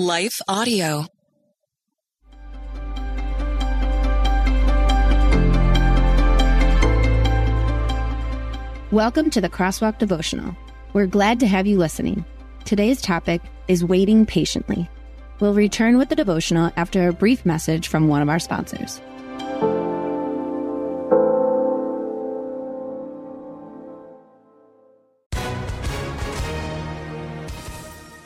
Life Audio. Welcome to the Crosswalk Devotional. We're glad to have you listening. Today's topic is waiting patiently. We'll return with the devotional after a brief message from one of our sponsors.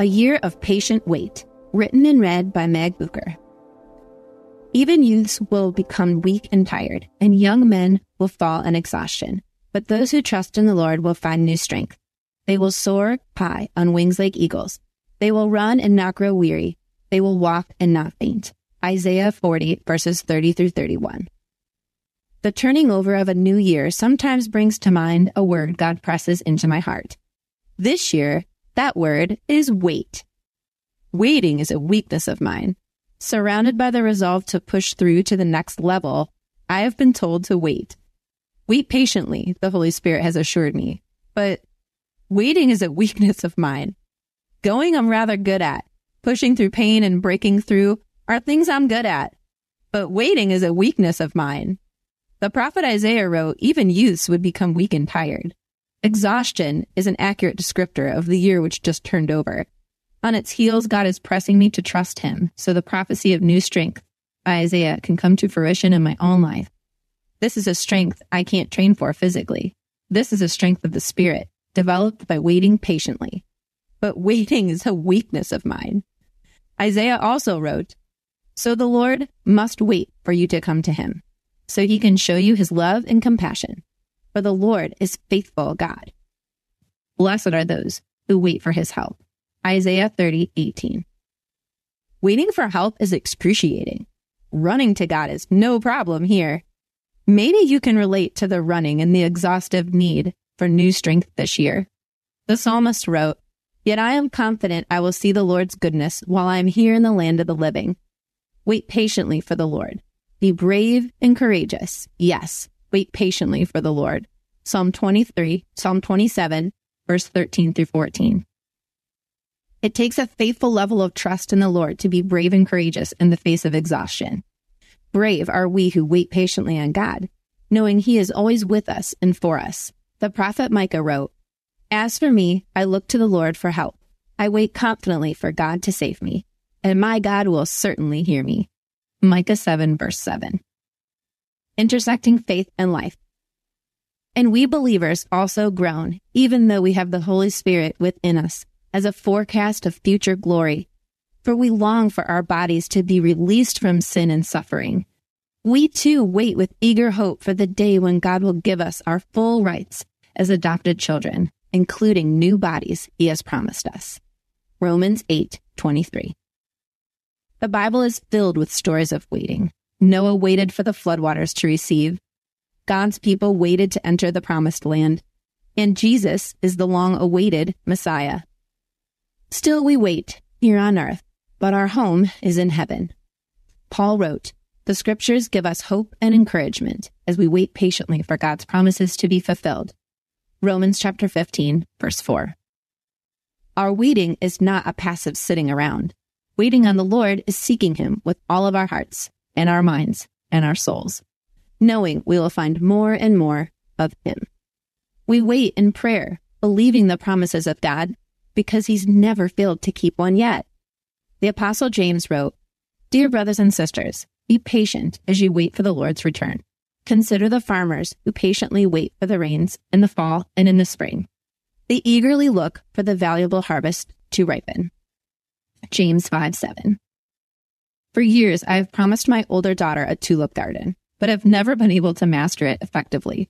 A Year of Patient Wait, written and read by Meg Bucher. Even youths will become weak and tired, and young men will fall in exhaustion. But those who trust in the Lord will find new strength. They will soar high on wings like eagles. They will run and not grow weary. They will walk and not faint. Isaiah 40, verses 30 through 31. The turning over of a new year sometimes brings to mind a word God presses into my heart. This year, that word is wait. Waiting is a weakness of mine. Surrounded by the resolve to push through to the next level, I have been told to wait. Wait patiently, the Holy Spirit has assured me. But waiting is a weakness of mine. Going, I'm rather good at. Pushing through pain and breaking through are things I'm good at. But waiting is a weakness of mine. The prophet Isaiah wrote, even youths would become weak and tired. Exhaustion is an accurate descriptor of the year which just turned over. On its heels, God is pressing me to trust Him so the prophecy of new strength by Isaiah can come to fruition in my own life. This is a strength I can't train for physically. This is a strength of the Spirit, developed by waiting patiently. But waiting is a weakness of mine. Isaiah also wrote, So the Lord must wait for you to come to Him, so He can show you His love and compassion for the Lord is faithful God. Blessed are those who wait for his help. Isaiah 30, 18. Waiting for help is excruciating. Running to God is no problem here. Maybe you can relate to the running and the exhaustive need for new strength this year. The psalmist wrote, Yet I am confident I will see the Lord's goodness while I am here in the land of the living. Wait patiently for the Lord. Be brave and courageous. Yes, wait patiently for the Lord. Psalm 23, Psalm 27, verse 13 through 14. It takes a faithful level of trust in the Lord to be brave and courageous in the face of exhaustion. Brave are we who wait patiently on God, knowing He is always with us and for us. The prophet Micah wrote, As for me, I look to the Lord for help. I wait confidently for God to save me, and my God will certainly hear me. Micah 7, verse 7 intersecting faith and life. And we believers also groan, even though we have the Holy Spirit within us as a forecast of future glory. For we long for our bodies to be released from sin and suffering. We too wait with eager hope for the day when God will give us our full rights as adopted children, including new bodies he has promised us. Romans 8, 23. The Bible is filled with stories of waiting. Noah waited for the floodwaters to receive. God's people waited to enter the promised land. And Jesus is the long awaited Messiah. Still we wait here on earth, but our home is in heaven. Paul wrote, The scriptures give us hope and encouragement as we wait patiently for God's promises to be fulfilled. Romans chapter 15, verse 4. Our waiting is not a passive sitting around. Waiting on the Lord is seeking Him with all of our hearts and our minds and our souls, knowing we will find more and more of Him. We wait in prayer, believing the promises of God because he's never failed to keep one yet. The Apostle James wrote, Dear brothers and sisters, be patient as you wait for the Lord's return. Consider the farmers who patiently wait for the rains in the fall and in the spring. They eagerly look for the valuable harvest to ripen. James 5 7. For years, I have promised my older daughter a tulip garden, but have never been able to master it effectively.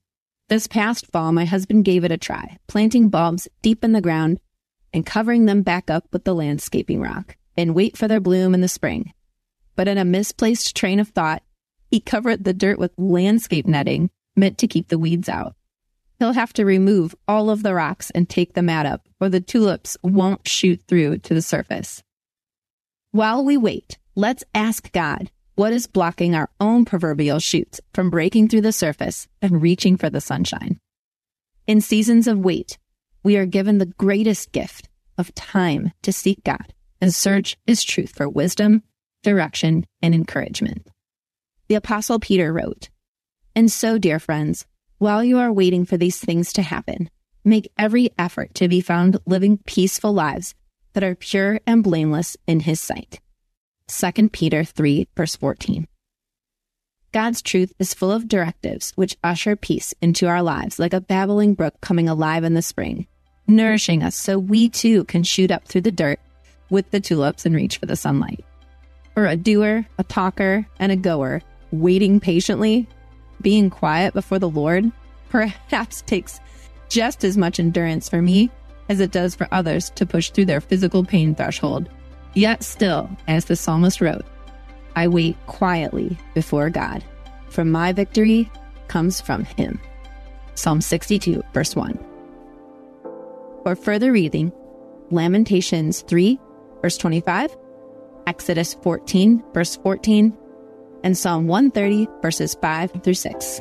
This past fall, my husband gave it a try, planting bulbs deep in the ground and covering them back up with the landscaping rock and wait for their bloom in the spring. But in a misplaced train of thought, he covered the dirt with landscape netting meant to keep the weeds out. He'll have to remove all of the rocks and take the mat up, or the tulips won't shoot through to the surface. While we wait, let's ask God what is blocking our own proverbial shoots from breaking through the surface and reaching for the sunshine. In seasons of wait, we are given the greatest gift of time to seek God and search His truth for wisdom, direction, and encouragement. The Apostle Peter wrote, And so, dear friends, while you are waiting for these things to happen, make every effort to be found living peaceful lives that are pure and blameless in His sight. 2 Peter 3, verse 14. God's truth is full of directives which usher peace into our lives like a babbling brook coming alive in the spring, nourishing us so we too can shoot up through the dirt with the tulips and reach for the sunlight. For a doer, a talker, and a goer, waiting patiently, being quiet before the Lord, perhaps takes just as much endurance for me as it does for others to push through their physical pain threshold. Yet still, as the psalmist wrote, I wait quietly before God, for my victory comes from Him. Psalm 62, verse 1. For further reading, Lamentations 3, verse 25, Exodus 14, verse 14, and Psalm 130, verses 5 through 6.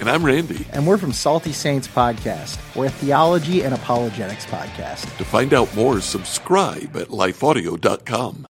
And I'm Randy. And we're from Salty Saints Podcast. We're a theology and apologetics podcast. To find out more, subscribe at lifeaudio.com.